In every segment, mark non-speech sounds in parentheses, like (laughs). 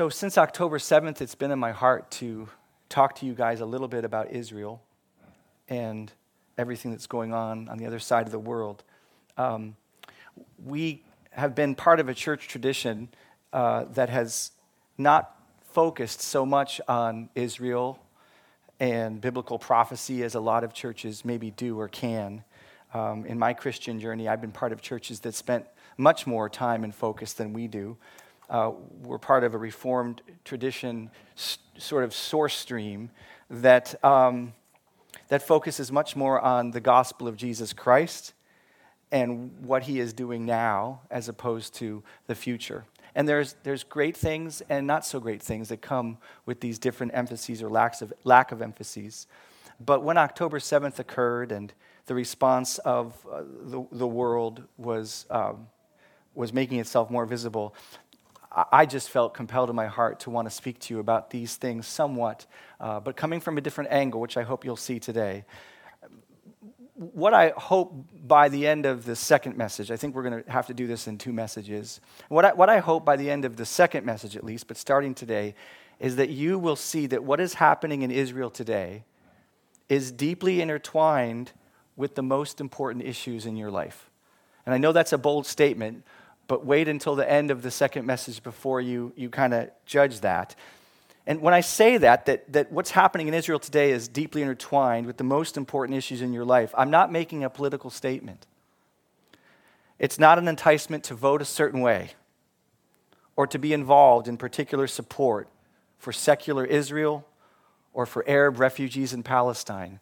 So, since October 7th, it's been in my heart to talk to you guys a little bit about Israel and everything that's going on on the other side of the world. Um, we have been part of a church tradition uh, that has not focused so much on Israel and biblical prophecy as a lot of churches maybe do or can. Um, in my Christian journey, I've been part of churches that spent much more time and focus than we do. Uh, we're part of a Reformed tradition, s- sort of source stream, that, um, that focuses much more on the gospel of Jesus Christ and what he is doing now as opposed to the future. And there's, there's great things and not so great things that come with these different emphases or lacks of, lack of emphases. But when October 7th occurred and the response of uh, the, the world was, um, was making itself more visible, I just felt compelled in my heart to want to speak to you about these things somewhat, uh, but coming from a different angle, which I hope you'll see today what I hope by the end of the second message, I think we're going to have to do this in two messages. What I, what I hope by the end of the second message, at least, but starting today, is that you will see that what is happening in Israel today is deeply intertwined with the most important issues in your life. And I know that's a bold statement, but wait until the end of the second message before you, you kind of judge that. And when I say that, that, that what's happening in Israel today is deeply intertwined with the most important issues in your life, I'm not making a political statement. It's not an enticement to vote a certain way or to be involved in particular support for secular Israel or for Arab refugees in Palestine.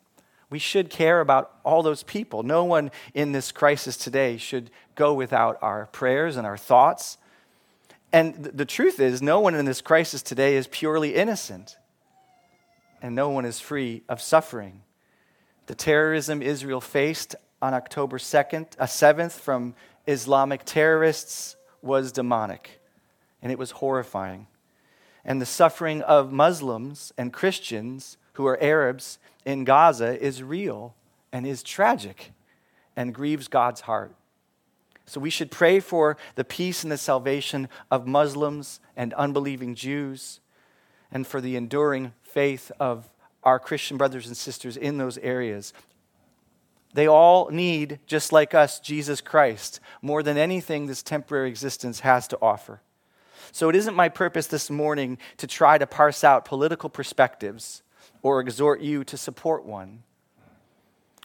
We should care about all those people. No one in this crisis today should go without our prayers and our thoughts and the truth is, no one in this crisis today is purely innocent, and no one is free of suffering. The terrorism Israel faced on October 2nd, uh, 7th from Islamic terrorists was demonic, and it was horrifying. And the suffering of Muslims and Christians who are Arabs in Gaza is real and is tragic and grieves God's heart. So we should pray for the peace and the salvation of Muslims and unbelieving Jews, and for the enduring faith of our Christian brothers and sisters in those areas. They all need, just like us, Jesus Christ more than anything this temporary existence has to offer. So it isn't my purpose this morning to try to parse out political perspectives or exhort you to support one.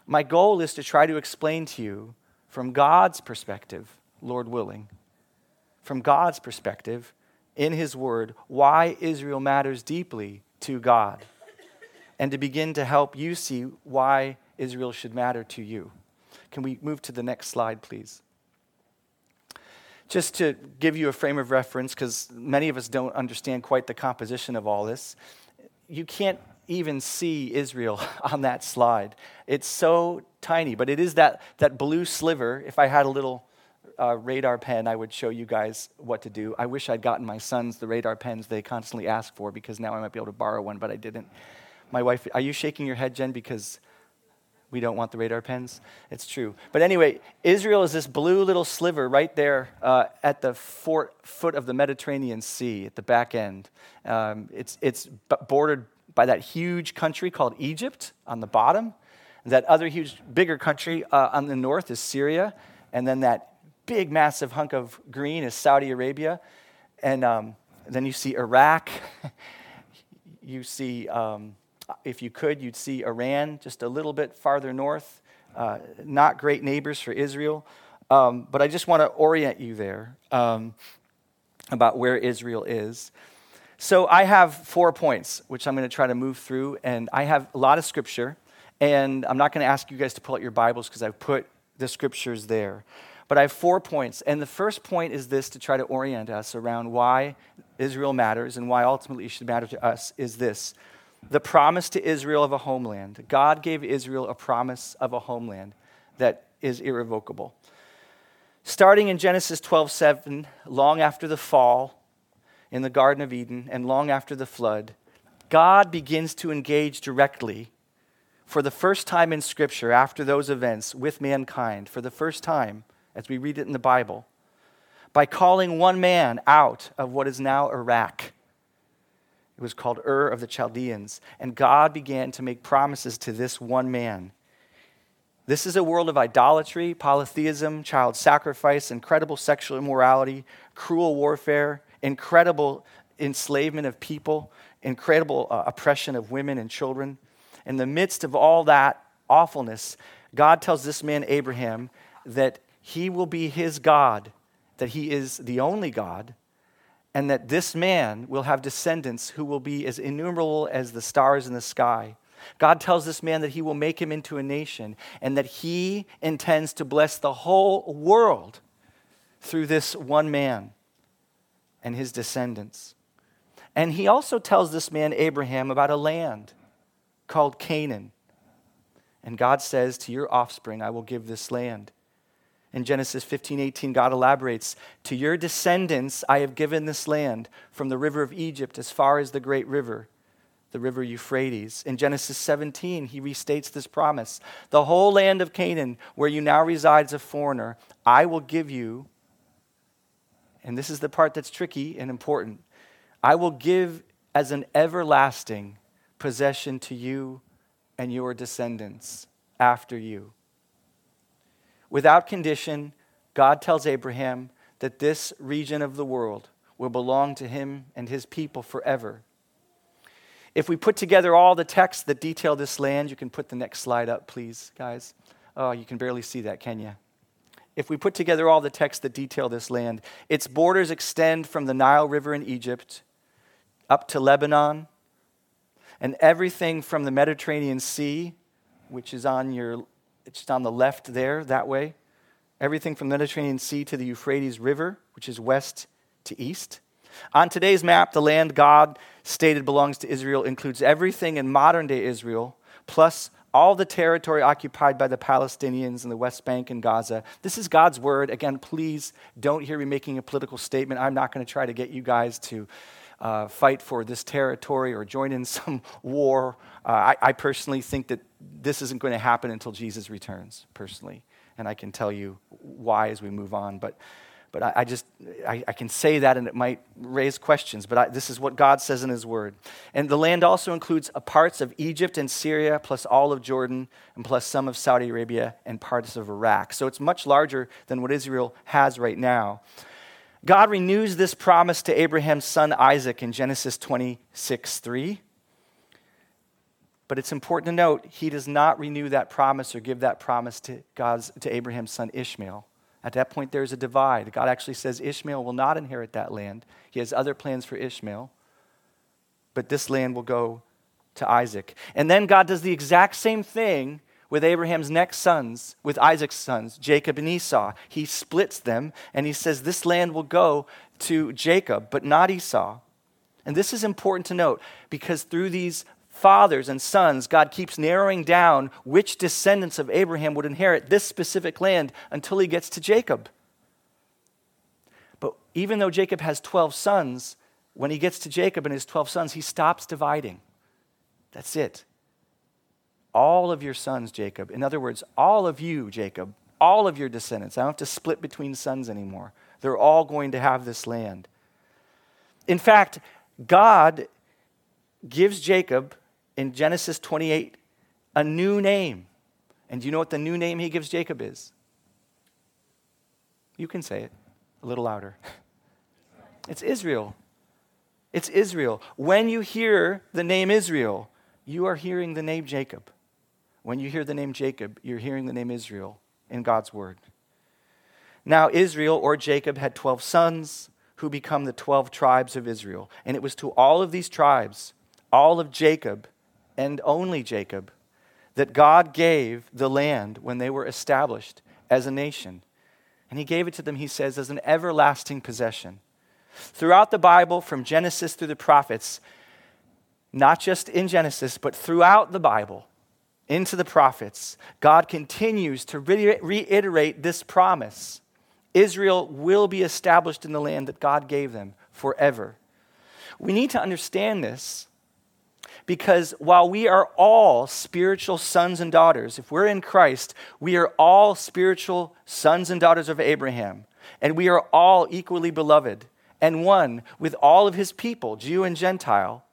My goal is to try to explain to you from God's perspective, Lord willing, from God's perspective, in His Word, why Israel matters deeply to God, and to begin to help you see why Israel should matter to you. Can we move to the next slide, please? Just to give you a frame of reference, because many of us don't understand quite the composition of all this, you can't even see Israel (laughs) on that slide. It's so tiny, but it is that, that blue sliver. If I had a little uh, radar pen, I would show you guys what to do. I wish I'd gotten my sons the radar pens they constantly ask for because now I might be able to borrow one, but I didn't. My wife, are you shaking your head, Jen, because we don't want the radar pens? It's true. But anyway, Israel is this blue little sliver right there uh, at the foot of the Mediterranean Sea at the back end. Um, it's, it's bordered by that huge country called Egypt on the bottom. That other huge, bigger country uh, on the north is Syria. And then that big, massive hunk of green is Saudi Arabia. And um, then you see Iraq. (laughs) you see, um, if you could, you'd see Iran just a little bit farther north. Uh, not great neighbors for Israel. Um, but I just want to orient you there um, about where Israel is. So I have four points, which I'm going to try to move through, and I have a lot of scripture, and I'm not going to ask you guys to pull out your Bibles because I've put the scriptures there. But I have four points, and the first point is this to try to orient us around why Israel matters and why ultimately it should matter to us is this the promise to Israel of a homeland. God gave Israel a promise of a homeland that is irrevocable. Starting in Genesis 12 7, long after the fall, in the Garden of Eden and long after the flood, God begins to engage directly for the first time in Scripture after those events with mankind, for the first time as we read it in the Bible, by calling one man out of what is now Iraq It was called Ur of the Chaldeans. And God began to make promises to this one man. This is a world of idolatry, polytheism, child sacrifice, incredible sexual immorality, cruel warfare, incredible enslavement of people, incredible uh, oppression of women and children. In the midst of all that awfulness, God tells this man, Abraham, that he will be his God, that he is the only God, and that this man will have descendants who will be as innumerable as the stars in the sky. God tells this man that he will make him into a nation and that he intends to bless the whole world through this one man and his descendants. And he also tells this man, Abraham, about a land called Canaan. And God says, To your offspring, I will give this land. In Genesis 15, 18, God elaborates, To your descendants I have given this land, from the river of Egypt as far as the great river, the river Euphrates. In Genesis 17, he restates this promise The whole land of Canaan, where you now reside as a foreigner, I will give you, and this is the part that's tricky and important I will give as an everlasting possession to you and your descendants after you. Without condition, God tells Abraham that this region of the world will belong to him and his people forever. If we put together all the texts that detail this land, you can put the next slide up, please, guys. Oh, you can barely see that, can you? If we put together all the texts that detail this land, its borders extend from the Nile River in Egypt up to Lebanon, and everything from the Mediterranean Sea, which is on your it's on the left there, that way. Everything from the Mediterranean Sea to the Euphrates River, which is west to east. On today's map, the land God stated belongs to Israel includes everything in modern day Israel, plus all the territory occupied by the Palestinians in the West Bank and Gaza. This is God's word. Again, please don't hear me making a political statement. I'm not going to try to get you guys to uh, fight for this territory or join in (laughs) some war. Uh, I, I, personally think that this isn't going to happen until Jesus returns, personally. And I can tell you why as we move on. But, but I, I just, I, I, can say that and it might raise questions. But this is what God says in His Word. And the land also includes uh, parts of Egypt and Syria, plus all of Jordan, and plus some of Saudi Arabia and parts of Iraq. So it's much larger than what Israel has right now. God renews this promise to Abraham's son Isaac in Genesis 26 3. But it's important to note, he does not renew that promise or give that promise to, God's, to Abraham's son Ishmael. At that point, there's a divide. God actually says Ishmael will not inherit that land. He has other plans for Ishmael, but this land will go to Isaac. And then God does the exact same thing with Abraham's next sons, with Isaac's sons, Jacob and Esau. He splits them and he says, This land will go to Jacob, but not Esau. And this is important to note because through these fathers and sons, God keeps narrowing down which descendants of Abraham would inherit this specific land until he gets to Jacob. But even though Jacob has 12 sons, when he gets to Jacob and his 12 sons, he stops dividing. That's it all of your sons, Jacob. In other words, all of you, Jacob, all of your descendants. I don't have to split between sons anymore. They're all going to have this land. In fact, God gives Jacob in Genesis 28 a new name. And do you know what the new name he gives Jacob is? You can say it a little louder. (laughs) It's Israel. It's Israel. When you hear the name Israel, you are hearing the name Jacob. When you hear the name Jacob, you're hearing the name Israel in God's word. Now, Israel or Jacob had 12 sons who become the 12 tribes of Israel. And it was to all of these tribes, all of Jacob, and only Jacob, that God gave the land when they were established as a nation. And he gave it to them, he says, as an everlasting possession. Throughout the Bible, from Genesis through the prophets, not just in Genesis, but throughout the Bible, into the prophets, God continues to re- reiterate this promise Israel will be established in the land that God gave them forever. We need to understand this because while we are all spiritual sons and daughters, if we're in Christ, we are all spiritual sons and daughters of Abraham, and we are all equally beloved and one with all of his people, Jew and Gentile,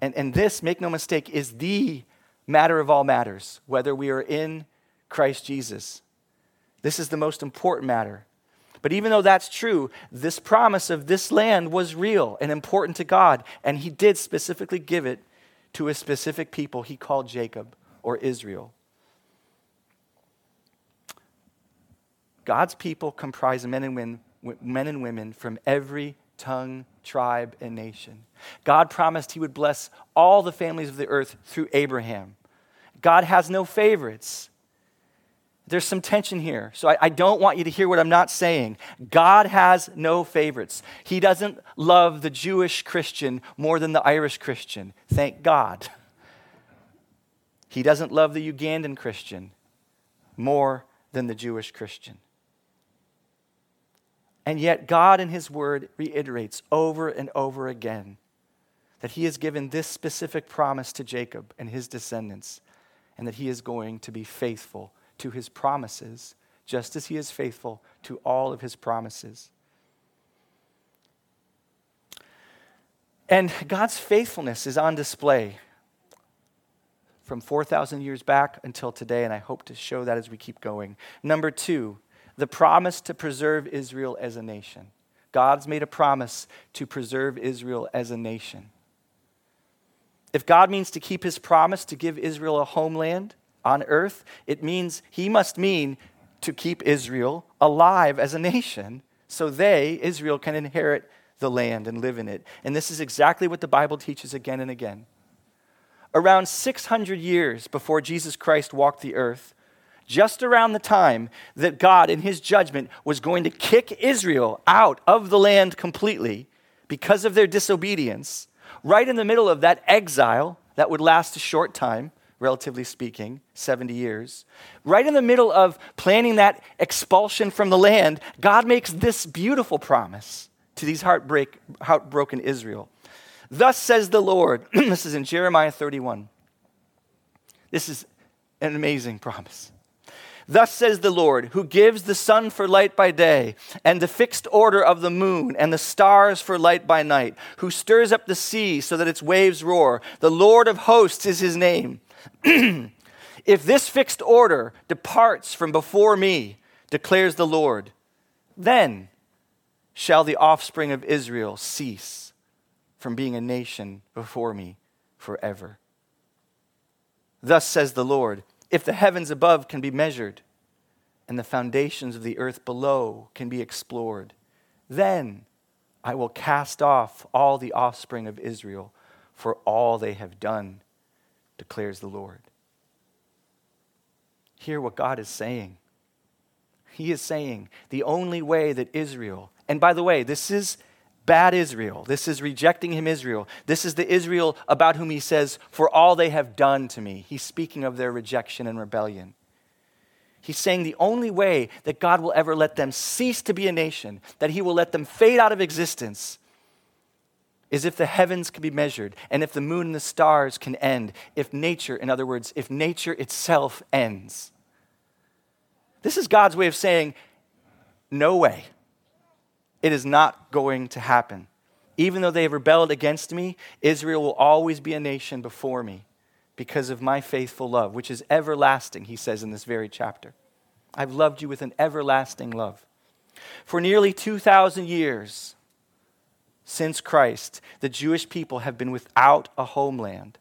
And, and this, make no mistake, is the matter of all matters, whether we are in Christ Jesus. This is the most important matter. But even though that's true, this promise of this land was real and important to God, and He did specifically give it to a specific people He called Jacob or Israel. God's people comprise men and women, men and women from every tongue, tribe, and nation. God promised He would bless all the families of the earth through Abraham. God has no favorites. There's some tension here. So I, I, don't want you to hear what I'm not saying. God has no favorites. He doesn't love the Jewish Christian more than the Irish Christian. Thank God. He doesn't love the Ugandan Christian more than the Jewish Christian. And yet, God in His Word reiterates over and over again that He has given this specific promise to Jacob and his descendants, and that He is going to be faithful to his promises, just as he is faithful to all of his promises. And God's faithfulness is on display from 4,000 years back until today, and I hope to show that as we keep going. Number two, the promise to preserve Israel as a nation. God's made a promise to preserve Israel as a nation. If God means to keep his promise to give Israel a homeland, on earth, it means he must mean to keep Israel alive as a nation so they, Israel, can inherit the land and live in it. And this is exactly what the Bible teaches again and again. Around 600 years before Jesus Christ walked the earth, just around the time that God, in his judgment, was going to kick Israel out of the land completely because of their disobedience, right in the middle of that exile that would last a short time, relatively speaking, 70 years. Right in the middle of planning that expulsion from the land, God makes this beautiful promise to these heartbreak, heartbroken Israel. Thus says the Lord, (clears throat) this is in Jeremiah 31. This is an amazing promise. Thus says the Lord, who gives the sun for light by day, and the fixed order of the moon, and the stars for light by night, who stirs up the sea so that its waves roar. The Lord of hosts is his name. (clears throat) if this fixed order departs from before me, declares the Lord, then shall the offspring of Israel cease from being a nation before me forever. Thus says the Lord if the heavens above can be measured and the foundations of the earth below can be explored, then I will cast off all the offspring of Israel for all they have done declares the Lord. Hear what God is saying. He is saying the only way that Israel, and by the way, this is bad Israel. This is rejecting him, Israel. This is the Israel about whom he says, For all they have done to me. He's speaking of their rejection and rebellion. He's saying the only way that God will ever let them cease to be a nation, that he will let them fade out of existence, is if the heavens can be measured and if the moon and the stars can end, if nature, in other words, if nature itself ends. This is God's way of saying, no way. It is not going to happen. Even though they have rebelled against me, Israel will always be a nation before me because of my faithful love, which is everlasting, he says in this very chapter. I've loved you with an everlasting love. For nearly 2,000 years, since Christ, the Jewish people have been without a homeland.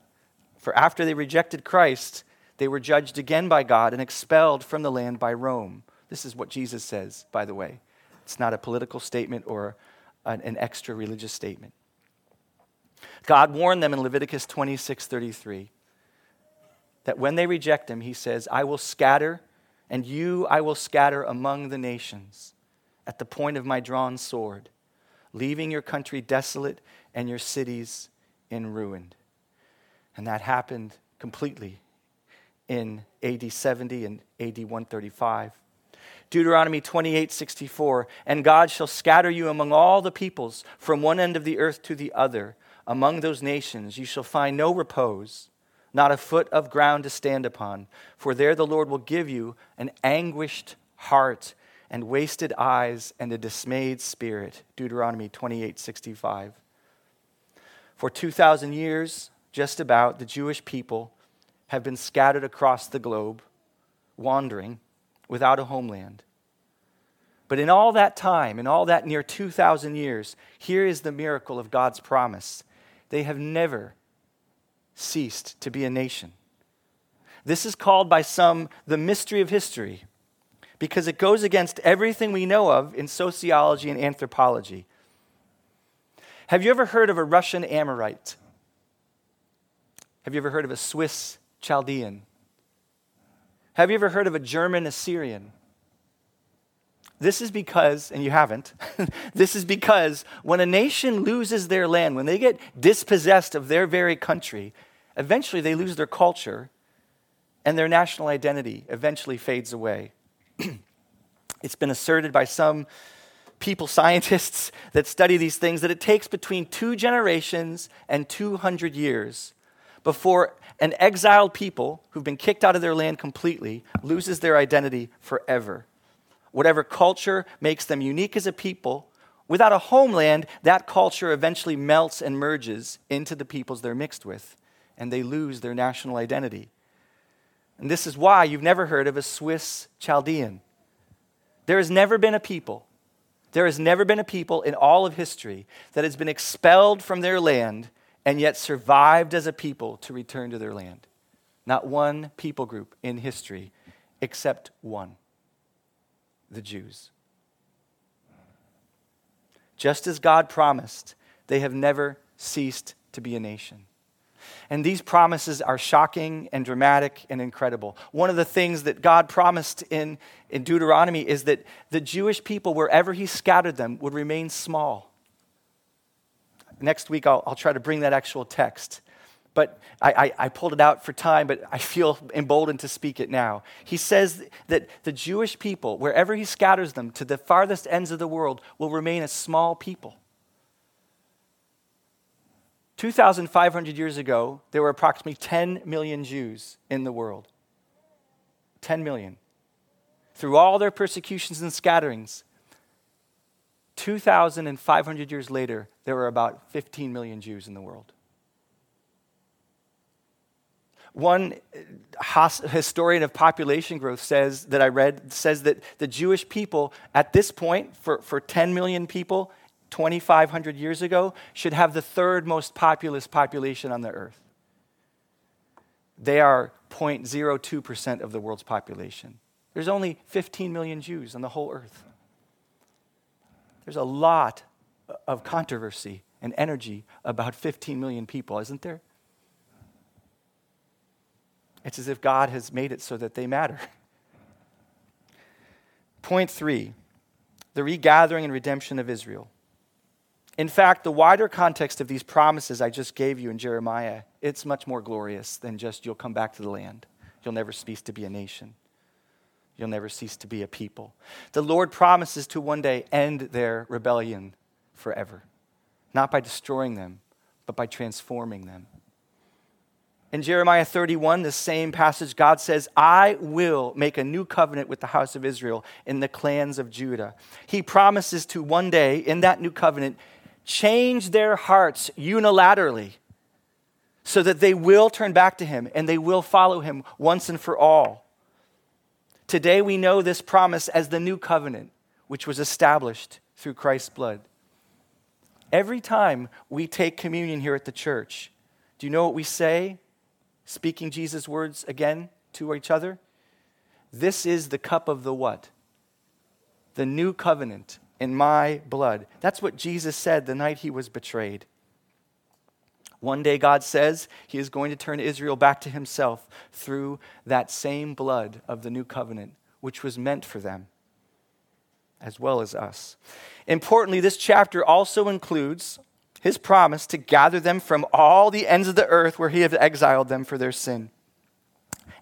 For after they rejected Christ, they were judged again by God and expelled from the land by Rome. This is what Jesus says, by the way. It's not a political statement or an, extra religious statement. God warned them in Leviticus 26 33 that when they reject him, he says, I will scatter, and you I will scatter among the nations at the point of my drawn sword leaving your country desolate and your cities in ruin. And that happened completely in AD 70 and AD 135. Deuteronomy 28 64, and God shall scatter you among all the peoples from one end of the earth to the other. Among those nations you shall find no repose, not a foot of ground to stand upon, for there the Lord will give you an anguished heart and wasted eyes and a dismayed spirit. Deuteronomy 28 65. For 2,000 years, just about, the Jewish people have been scattered across the globe, wandering without a homeland. But in all that time, in all that near 2,000 years, here is the miracle of God's promise. They have never ceased to be a nation. This is called by some the mystery of history because it goes against everything we know of in sociology and anthropology. Have you ever heard of a Russian Amorite? Have you ever heard of a Swiss Chaldean? Have you ever heard of a German Assyrian? This is because, and you haven't, (laughs) this is because when a nation loses their land, when they get dispossessed of their very country, eventually they lose their culture and their national identity eventually fades away. It's been asserted by some people, scientists that study these things, that it takes between two generations and 200 years before an exiled people who've been kicked out of their land completely loses their identity forever. Whatever culture makes them unique as a people, without a homeland, that culture eventually melts and merges into the peoples they're mixed with, and they lose their national identity. And this is why you've never heard of a Swiss Chaldean. There has never been a people, there has never been a people in all of history that has been expelled from their land and yet survived as a people to return to their land. Not one people group in history except one the Jews. Just as God promised, they have never ceased to be a nation. And these promises are shocking and dramatic and incredible. One of the things that God promised in, in Deuteronomy is that the Jewish people, wherever He scattered them, would remain small. Next week, I'll, I'll try to bring that actual text. But I, I, I pulled it out for time, but I feel emboldened to speak it now. He says that the Jewish people, wherever He scatters them to the farthest ends of the world, will remain a small people. 2,500 years ago, there were approximately 10 million Jews in the world. 10 million. Through all their persecutions and scatterings, 2,500 years later, there were about 15 million Jews in the world. One uh, historian of population growth says that I read says that the Jewish people at this point, for, for 10 million people, 2,500 years ago should have the third most populous population on the earth. They are 0.02% of the world's population. There's only 15 million Jews on the whole earth. There's a lot of controversy and energy about 15 million people, isn't there? It's as if God has made it so that they matter. (laughs) Point three the regathering and redemption of Israel. In fact, the wider context of these promises I just gave you in Jeremiah, it's much more glorious than just you'll come back to the land. You'll never cease to be a nation. You'll never cease to be a people. The Lord promises to one day end their rebellion forever, not by destroying them, but by transforming them. In Jeremiah 31, the same passage, God says, I will make a new covenant with the house of Israel in the clans of Judah. He promises to one day, in that new covenant, change their hearts unilaterally so that they will turn back to him and they will follow him once and for all. Today we know this promise as the new covenant, which was established through Christ's blood. Every time we take communion here at the church, do you know what we say? Speaking Jesus' words again to each other? This is the cup of the what? The new covenant in my blood. That's what Jesus said the night he was betrayed. One day, God says he is going to turn Israel back to himself through that same blood of the new covenant, which was meant for them as well as us. Importantly, this chapter also includes his promise to gather them from all the ends of the earth where he had exiled them for their sin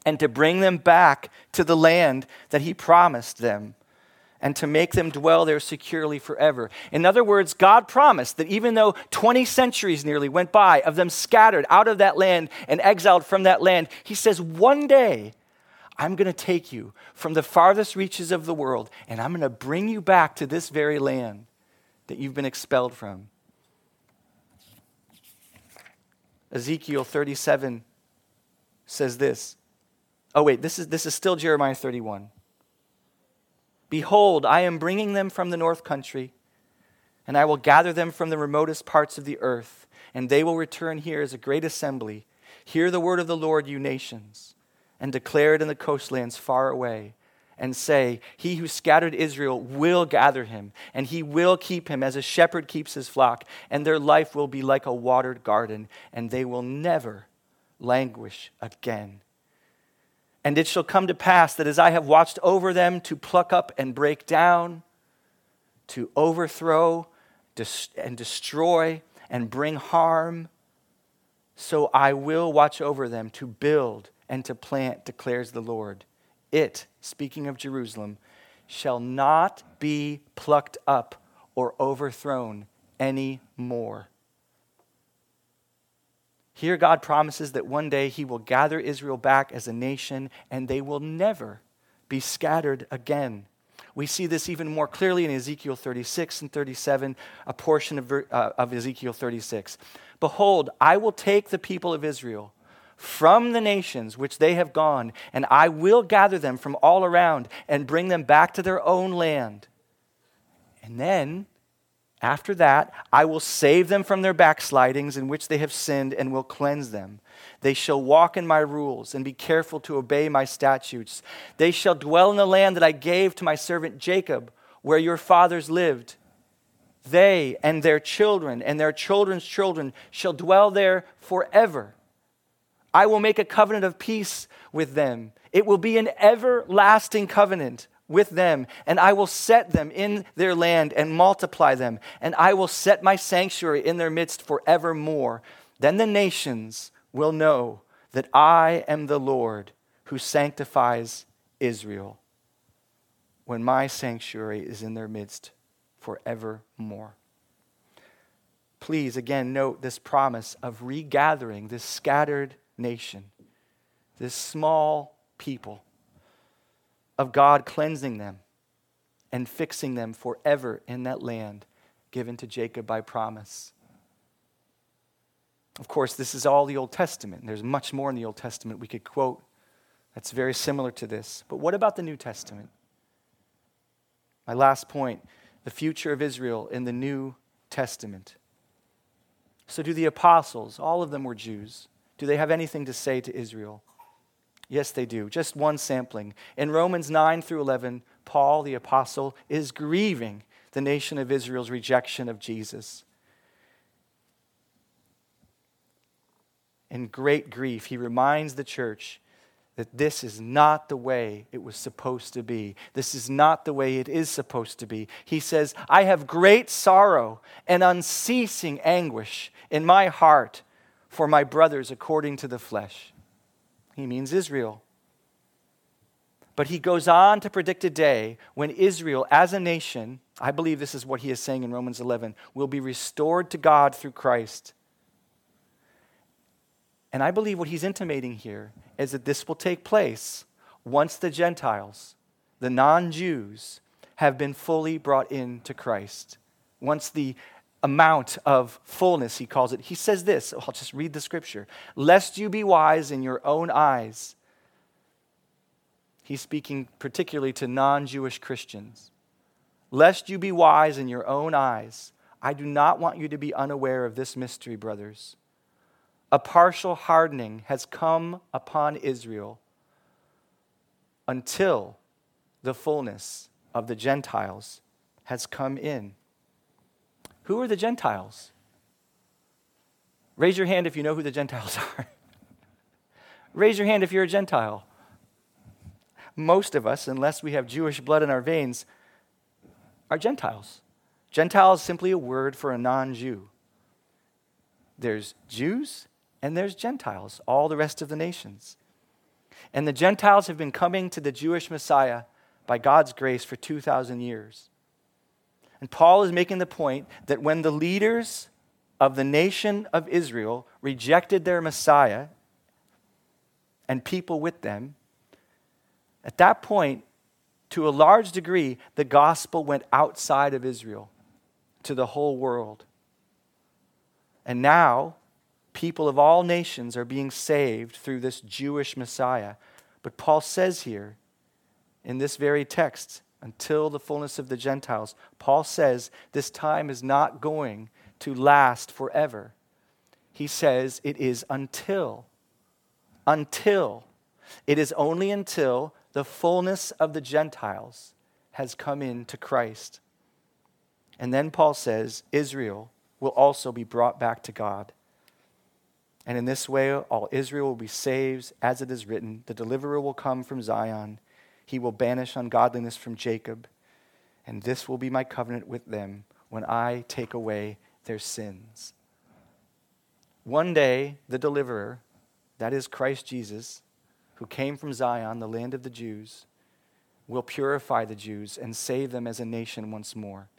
and to bring them back to the land that he promised them and to make them dwell there securely forever. In other words, God promised that even though 20 centuries nearly went by of them scattered out of that land and exiled from that land, He says, one day I'm going to take you from the farthest reaches of the world and I'm going to bring you back to this very land that you've been expelled from. Ezekiel 37 says this. Oh, wait, this is, this is still Jeremiah 31. Behold, I am bringing them from the north country, and I will gather them from the remotest parts of the earth, and they will return here as a great assembly. Hear the word of the Lord, you nations, and declare it in the coastlands far away and say, He who scattered Israel will gather him, and he will keep him as a shepherd keeps his flock, and their life will be like a watered garden, and they will never languish again. And it shall come to pass that as I have watched over them to pluck up and break down, to overthrow and destroy and bring harm, so I will watch over them to build and to plant, declares the Lord it, speaking of Jerusalem, shall not be plucked up or overthrown any more. Here, God promises that one day He will gather Israel back as a nation and they will never be scattered again. We see this even more clearly in Ezekiel 36 and 37, a portion of, uh, of Ezekiel 36. Behold, I will take the people of Israel from the nations which they have gone, and I will gather them from all around and bring them back to their own land. And then, after that, I will save them from their backslidings in which they have sinned and will cleanse them. They shall walk in my rules and be careful to obey my statutes. They shall dwell in the land that I gave to my servant Jacob, where your fathers lived. They and their children and their children's children shall dwell there forever I will make a covenant of peace with them. It will be an everlasting covenant with them, and I will set them in their land and multiply them, and I will set my sanctuary in their midst forevermore. Then the nations will know that I am the Lord who sanctifies Israel when my sanctuary is in their midst forevermore. Please again note this promise of regathering this scattered nation, this small people, of God cleansing them and fixing them forever in that land given to Jacob by promise. Of course, this is all the Old Testament. There's much more in the Old Testament we could quote that's very similar to this. But what about the New Testament? My last point the future of Israel in the New Testament. So, do the apostles, all of them were Jews, do they have anything to say to Israel? Yes, they do. Just one sampling. In Romans 9 through 11, Paul, the apostle, is grieving the nation of Israel's rejection of Jesus. In great grief, he reminds the church that this is not the way it was supposed to be. This is not the way it is supposed to be. He says, I have great sorrow and unceasing anguish in my heart for my brothers according to the flesh. He means Israel. But he goes on to predict a day when Israel, as a nation, I believe this is what he is saying in Romans 11, will be restored to God through Christ. And I believe what he's intimating here is that this will take place once the Gentiles, the non Jews, have been fully brought into Christ. Once the amount of fullness, he calls it. He says this I'll just read the scripture lest you be wise in your own eyes. He's speaking particularly to non Jewish Christians. Lest you be wise in your own eyes. I do not want you to be unaware of this mystery, brothers. A partial hardening has come upon Israel until the fullness of the Gentiles has come in. Who are the Gentiles? Raise your hand if you know who the Gentiles (laughs) are. Raise your hand if you're a Gentile. Most of us, unless we have Jewish blood in our veins, are Gentiles. Gentile is simply a word for a non Jew. There's Jews and there's Gentiles, all the rest of the nations. And the Gentiles have been coming to the Jewish Messiah by God's grace for 2,000 years. And Paul is making the point that when the leaders of the nation of Israel rejected their Messiah and people with them, at that point, to a large degree, the gospel went outside of Israel to the whole world. And now, People of all nations are being saved through this Jewish Messiah. But Paul says here in this very text, until the fullness of the Gentiles, Paul says this time is not going to last forever. He says it is until, until, it is only until the fullness of the Gentiles has come into Christ. And then Paul says Israel will also be brought back to God. And in this way, all Israel will be saved, as it is written the deliverer will come from Zion, he will banish ungodliness from Jacob, and this will be my covenant with them when I take away their sins. One day, the deliverer, that is Christ Jesus, who came from Zion, the land of the Jews, will purify the Jews and save them as a nation once more.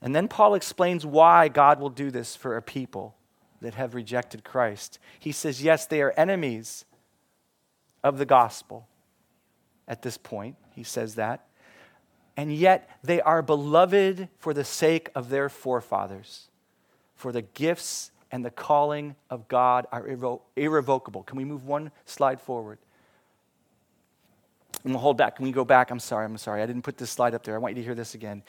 And then Paul explains why God will do this for a people that have rejected Christ. He says, yes, they are enemies of the gospel at this point. He says that. And yet they are beloved for the sake of their forefathers, for the gifts and the calling of God are irre- irrevocable. Can we move one slide forward? And we'll hold back. Can we go back? I'm sorry, I'm sorry. I didn't put this slide up there. I want you to hear this again.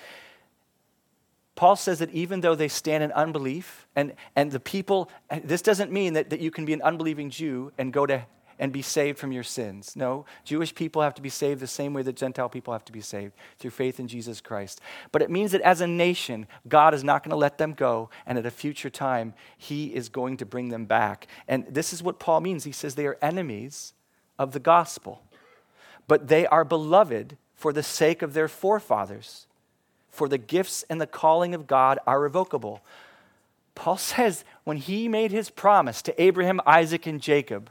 Paul says that even though they stand in unbelief, and, and the people, this doesn't mean that, that you can be an unbelieving Jew and go to and be saved from your sins. No, Jewish people have to be saved the same way that Gentile people have to be saved through faith in Jesus Christ. But it means that as a nation, God is not going to let them go, and at a future time, He is going to bring them back. And this is what Paul means. He says they are enemies of the gospel, but they are beloved for the sake of their forefathers for the gifts and the calling of God are revocable. Paul (laughs) says when he made his promise to Abraham, Isaac, and Jacob,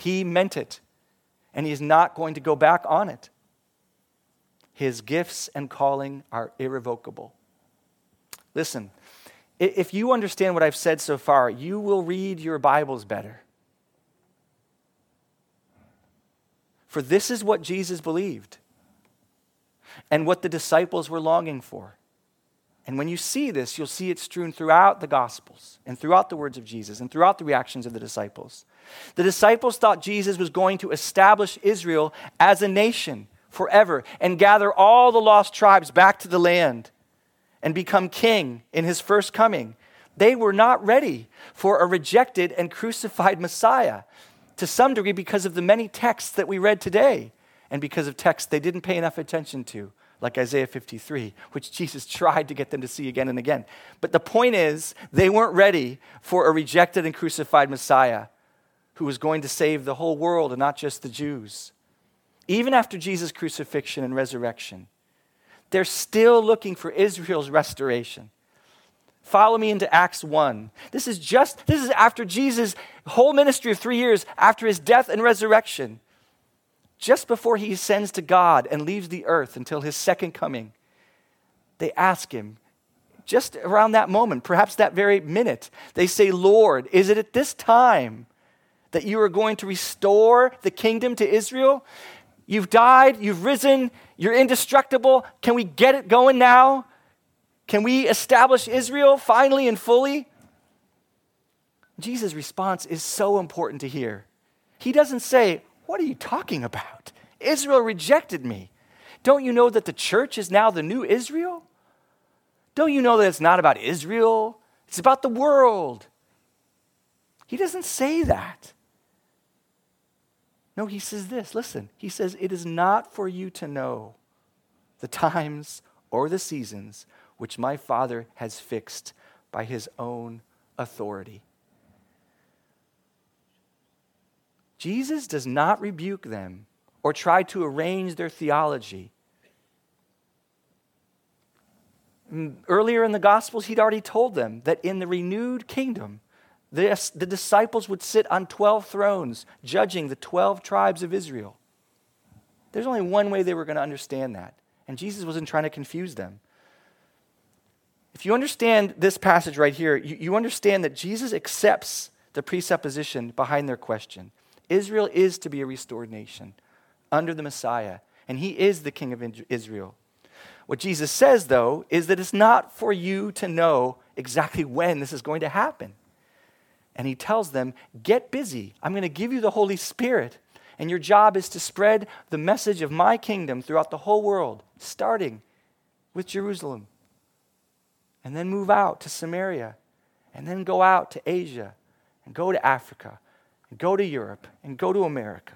he meant it, and He's not going to go back on it. His gifts and calling are irrevocable. Listen, if you understand what I've said so far, you will read your Bibles better. For this is what Jesus believed and what the disciples were longing for. And when you see this, you'll see it strewn throughout the Gospels and throughout the words of Jesus and throughout the reactions of the disciples. The disciples thought Jesus was going to establish Israel as a nation forever and gather all the lost tribes back to the land and become king in his first coming. They were not ready for a rejected and crucified Messiah to some degree because of the many texts that we read today and because of texts they didn't pay enough attention to, like Isaiah 53, which Jesus (laughs) tried to get them to see again and again. But the point is, they weren't ready for a rejected and crucified Messiah who was going to save the whole world and not just the Jews. Even after Jesus' crucifixion and resurrection, they're still looking for Israel's restoration. Follow me into Acts 1. This is just, this is after Jesus' whole ministry of three years, after his death and resurrection just before he ascends to God and leaves the earth until his second coming, they ask him, just around that moment, perhaps that very minute, they say, Lord, is it at this time that you are going to restore the kingdom to Israel? You've died, you've risen, you're indestructible. Can we get it going now? Can we establish Israel finally and fully? Jesus' response is so important to hear. He doesn't say, what are you talking about? Israel rejected me. Don't you know that the church is now the new Israel? Don't you know that it's not about Israel? It's about the world. He doesn't say that. No, he says this listen, he says, It is not for you to know the times or the seasons which my Father has fixed by his own authority. Jesus does not rebuke them or try to arrange their theology. Mm, earlier in the Gospels, he'd already told them that in the renewed kingdom, this, the disciples would sit on 12 thrones, judging the 12 tribes of Israel. There's only one way they were going to understand that, and Jesus wasn't trying to confuse them. If you understand this passage right here, you, you understand that Jesus accepts the presupposition behind their question. Israel is to be a restored nation under the Messiah, and he is the king of Israel. What Jesus says, though, is that it's not for you to know exactly when this is going to happen. And he tells them, Get busy. I'm going to give you the Holy Spirit. And your job is to spread the message of my kingdom throughout the whole world, starting with Jerusalem. And then move out to Samaria. And then go out to Asia. And go to Africa. Go to Europe. And go to America.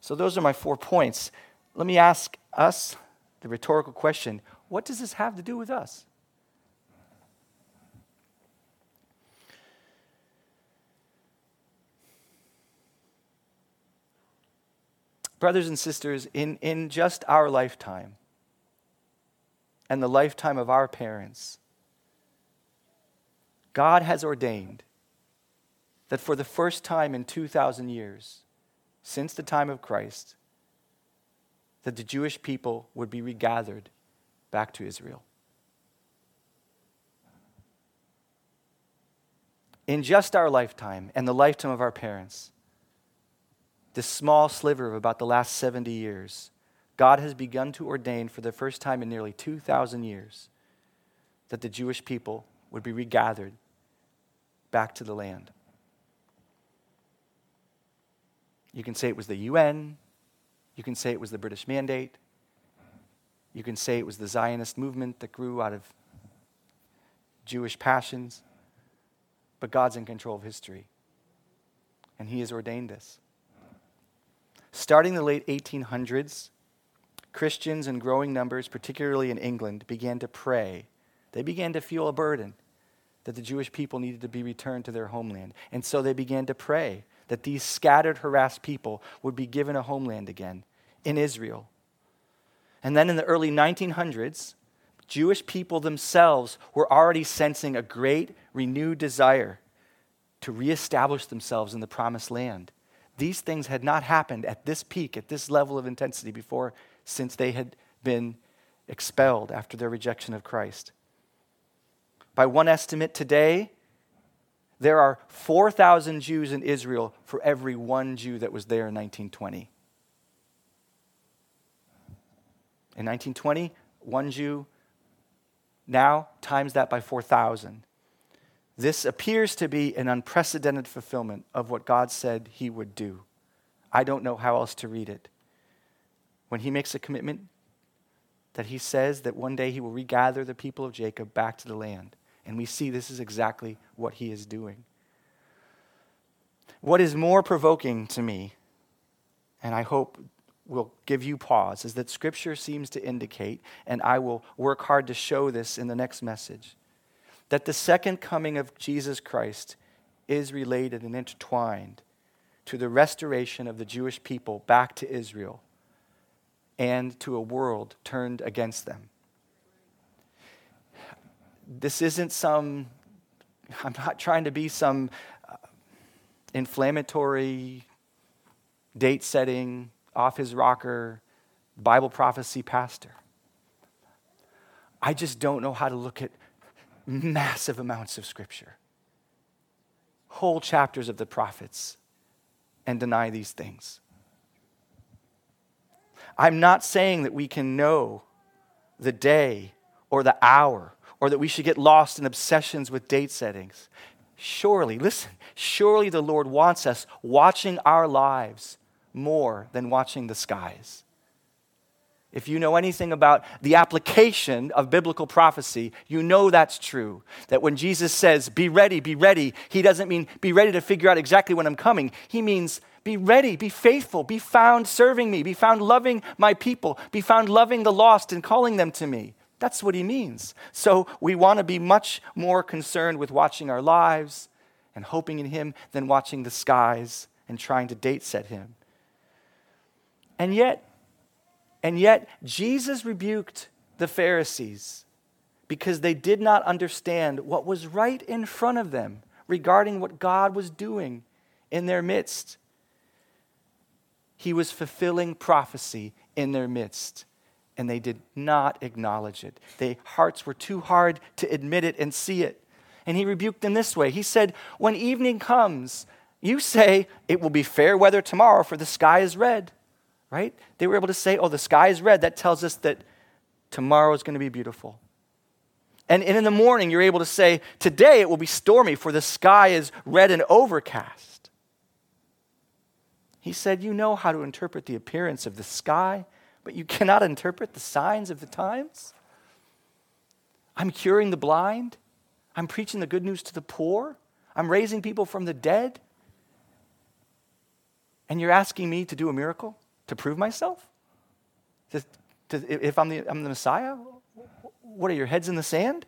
So, those are my four points. Let me ask us the rhetorical question what does this have to do with us? Brothers and sisters, in, in just our lifetime and the lifetime of our parents, God has ordained that for the first time in 2,000 years, since the time of Christ, that the Jewish people would be regathered back to Israel. In just our lifetime and the lifetime of our parents, this small sliver of about the last 70 years, God has begun to ordain for the first time in nearly 2,000 years that the Jewish people would be regathered back to the land. You can say it was the UN, you can say it was the British Mandate, you can say it was the Zionist movement that grew out of Jewish passions, but God's in control of history, and He has ordained this. Starting the late 1800s, Christians in growing numbers, particularly in England, began to pray. They began to feel a burden that the Jewish people needed to be returned to their homeland. And so they began to pray that these scattered, harassed people would be given a homeland again in Israel. And then in the early 1900s, Jewish people themselves were already sensing a great renewed desire to reestablish themselves in the promised land. These things had not happened at this peak, at this level of intensity before, since they had been expelled after their rejection of Christ. By one estimate today, there are 4,000 Jews in Israel for every one Jew that was there in 1920. In 1920, one Jew. Now, times that by 4,000. This appears to be an unprecedented fulfillment of what God said he would do. I don't know how else to read it. When he makes a commitment that he says that one day he will regather the people of Jacob back to the land. And we see this is exactly what he is doing. What is more provoking to me, and I hope will give you pause, is that Scripture seems to indicate, and I will work hard to show this in the next message that the second coming of Jesus Christ is related and intertwined to the restoration of the Jewish people back to Israel and to a world turned against them. This isn't some, I'm not trying to be some uh, inflammatory, date setting, off his rocker, Bible prophecy pastor. I just don't know how to look at massive amounts of Scripture, whole chapters of the prophets, and deny these things. I'm not saying that we can know the day or the hour or that we should get lost in obsessions with date settings. Surely, listen, surely the Lord wants us watching our lives more than watching the skies. If you know anything about the application of biblical prophecy, you know that's true. That when Jesus says, be ready, be ready, he doesn't mean be ready to figure out exactly when I'm coming. He means be ready, be faithful, be found serving me, be found loving my people, be found loving the lost and calling them to me. That's what he means. So we want to be much more concerned with watching our lives and hoping in him than watching the skies and trying to date set him. And yet, and yet, Jesus rebuked the Pharisees because they did not understand what was right in front of them regarding what God was doing in their midst. He was fulfilling prophecy in their midst, and they did not acknowledge it. Their hearts were too hard to admit it and see it. And he rebuked them this way He said, When evening comes, you say, It will be fair weather tomorrow, for the sky is red right? They were able to say, oh, the sky is red. That tells us that tomorrow is going to be beautiful. And, and in the morning, you're able to say, Today it will be stormy, for the sky is red and overcast. He said, You know how to interpret the appearance of the sky, but you (laughs) cannot interpret the signs of the times. I'm curing the blind. I'm preaching the good news to the poor. I'm raising people from the dead. And you're asking me to do a miracle to prove myself? To, to, if I'm the, I'm the Messiah? What are your heads in the sand?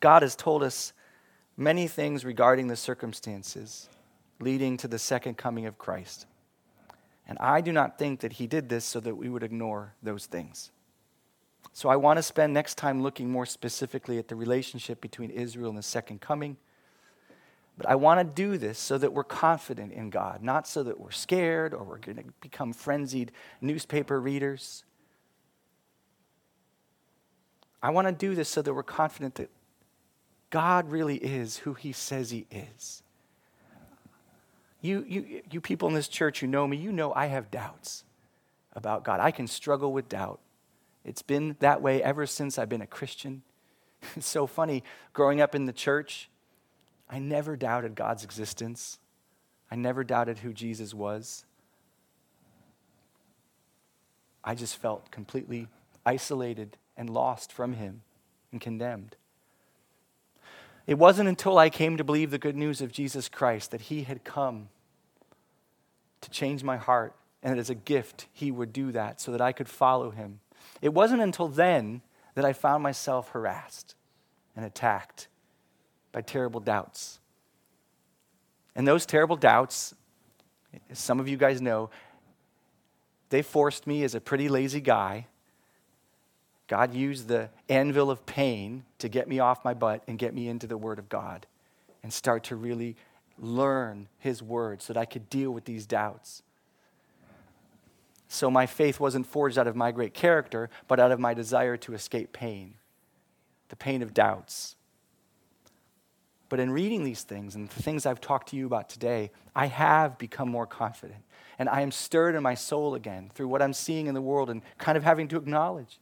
God has told us many things regarding the circumstances leading to the second coming of Christ. And I do not think that he did this so that we would ignore those things. So I want to spend next time looking more specifically at the relationship between Israel and the second coming. But I want to do this so that we're confident in God, not so that we're scared or we're going to become frenzied newspaper readers. I want to do this so that we're confident that God really is who he says he is. You, you, you people in this church who know me, you know I have doubts about God. I can struggle with doubt. It's been that way ever since I've been a Christian. (laughs) It's so funny. Growing up in the church, I never doubted God's existence. I never doubted who Jesus was. I just felt completely isolated and lost from Him and condemned. It wasn't until I came to believe the good news of Jesus Christ that He had come to change my heart, and that as a gift, He would do that so that I could follow Him. It wasn't until then that I found myself harassed and attacked by terrible doubts. And those terrible doubts, as some of you guys know, they forced me as a pretty lazy guy. God used the anvil of pain to get me off my butt and get me into the Word of God and start to really learn His Word so that I could deal with these doubts. So my faith wasn't forged out of my great character, but out of my desire to escape pain, the pain of doubts. But in reading these things and the things I've talked to you about today, I have become more confident. And I am stirred in my soul again through what I'm seeing in the world and kind of having to acknowledge.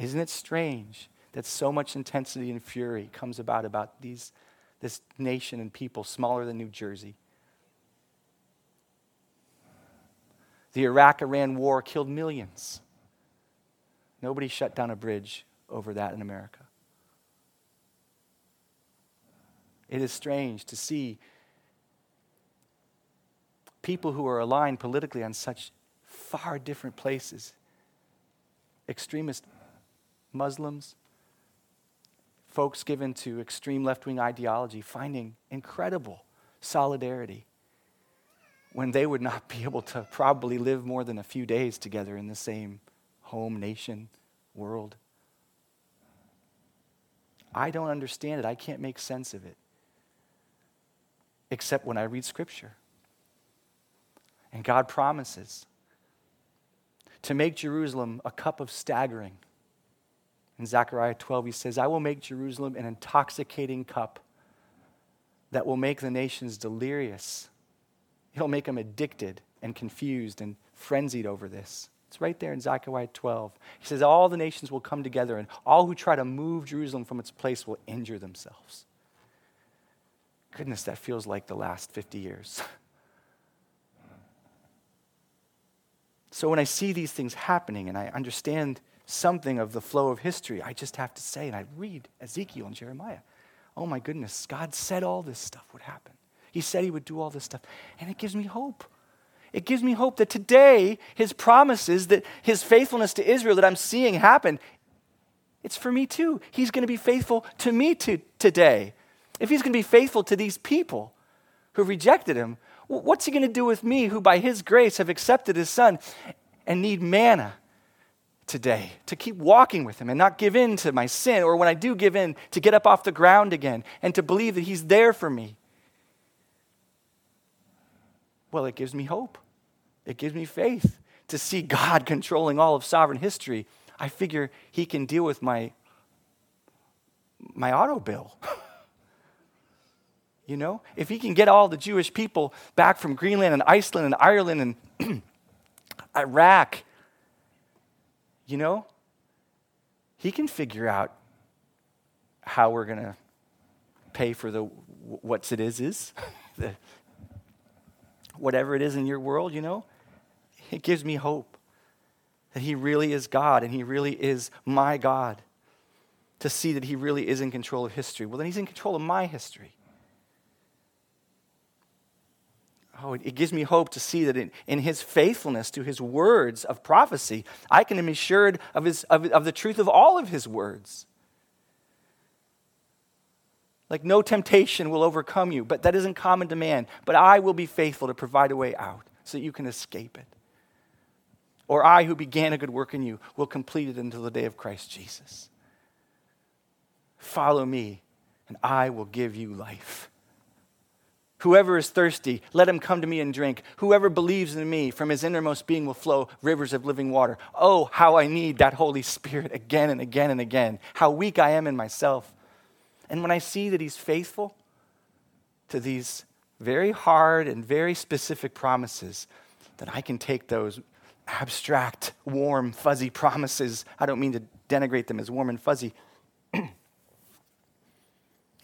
Isn't it strange that so much intensity and fury comes about about these, this nation and people smaller than New Jersey? The Iraq Iran war killed millions. Nobody shut down a bridge over that in America. It is strange to see people who are aligned politically on such far different places extremist Muslims, folks given to extreme left wing ideology, finding incredible solidarity when they would not be able to probably live more than a few days together in the same home, nation, world. I don't understand it. I can't make sense of it. Except when I read Scripture. And God promises to make Jerusalem a cup of staggering. In Zechariah 12, he says, I will make Jerusalem an intoxicating cup that will make the nations delirious It'll make them addicted and confused and frenzied over this. It's right there in Zechariah 12. He says, All the nations will come together, and all who try to move Jerusalem from its place will injure themselves. Goodness, that feels like the last 50 years. (laughs) so when I see these things happening and I understand something of the flow of history, I just have to say, and I read Ezekiel and Jeremiah, oh my goodness, God said all this stuff would happen. He said he would do all this stuff. And it gives me hope. It gives me hope that today, his promises, that his faithfulness to Israel that I'm seeing happen, it's for me too. He's going to be faithful to me to, today. If he's going to be faithful to these people who rejected him, what's he going to do with me who, by his grace, have accepted his son and need manna today to keep walking with him and not give in to my sin, or when I do give in, to get up off the ground again and to believe that he's there for me well, it gives me hope. It gives me faith to see God (laughs) controlling all of sovereign history. I figure He can deal with my, my auto bill. (laughs) You know, if he can get all the Jewish people back from Greenland and Iceland and Ireland and (clears throat) Iraq, you know, he can figure out how we're going to pay for the what's it is is (laughs) the, whatever it is in your world, you know. It gives me hope that he really is God and he really is my God. To see that he really is in control of history. Well, then he's in control of my history. Oh, it, gives me hope to see that in, in his faithfulness to his words of prophecy, I can be assured of, his, of, of the truth of all of his words. Like, no temptation will overcome you, but that isn't common to man. But I will be faithful to provide a way out so that you can escape it. Or I, who began a good work in you, will complete it until the day of Christ Jesus. Follow me, and I will give you life. Whoever is thirsty, let him come to me and drink. Whoever believes in me, from his innermost being will flow rivers of living water. Oh, how I need that Holy Spirit again and again and again. How weak I am in myself. And when I see that he's faithful to these very hard and very specific promises, then I can take those abstract, warm, fuzzy promises. I don't mean to denigrate them as warm and fuzzy. (clears throat)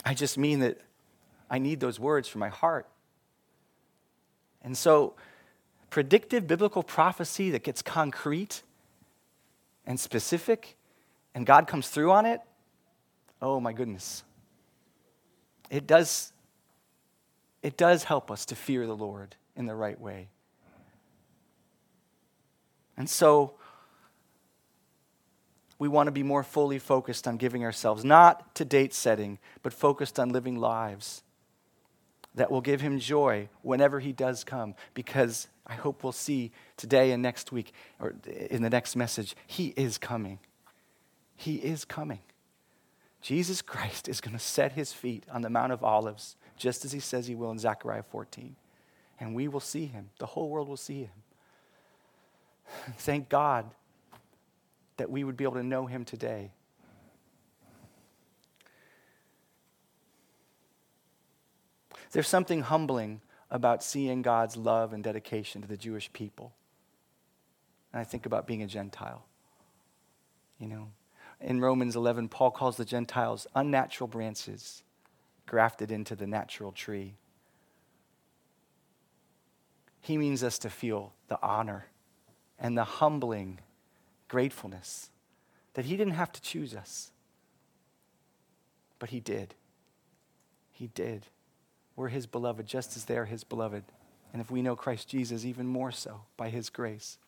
I just mean that I need those words for my heart. And so, predictive biblical prophecy that gets concrete and specific, and God comes through on it, oh my goodness. It does, it does help us to fear the Lord in the right way. And so, we want to be more fully focused on giving ourselves, not to date setting, but focused on living lives that will give him joy whenever he does come. Because I hope we'll see today and next week, or in the next message, he is coming. He is coming. Jesus Christ is going to set his feet on the Mount of Olives, just as he says he will in Zechariah 14. And we will see him. The whole world will see him. Thank God that we would be able to know him today. There's something humbling about seeing God's love and dedication to the Jewish people. And I think about being a Gentile. You know, in Romans 11, Paul calls the Gentiles unnatural branches grafted into the natural tree. He means us to feel the honor and the humbling gratefulness that He didn't have to choose us, but He did. He did. We're His beloved just as they are His beloved. And if we know Christ Jesus, even more so by His grace.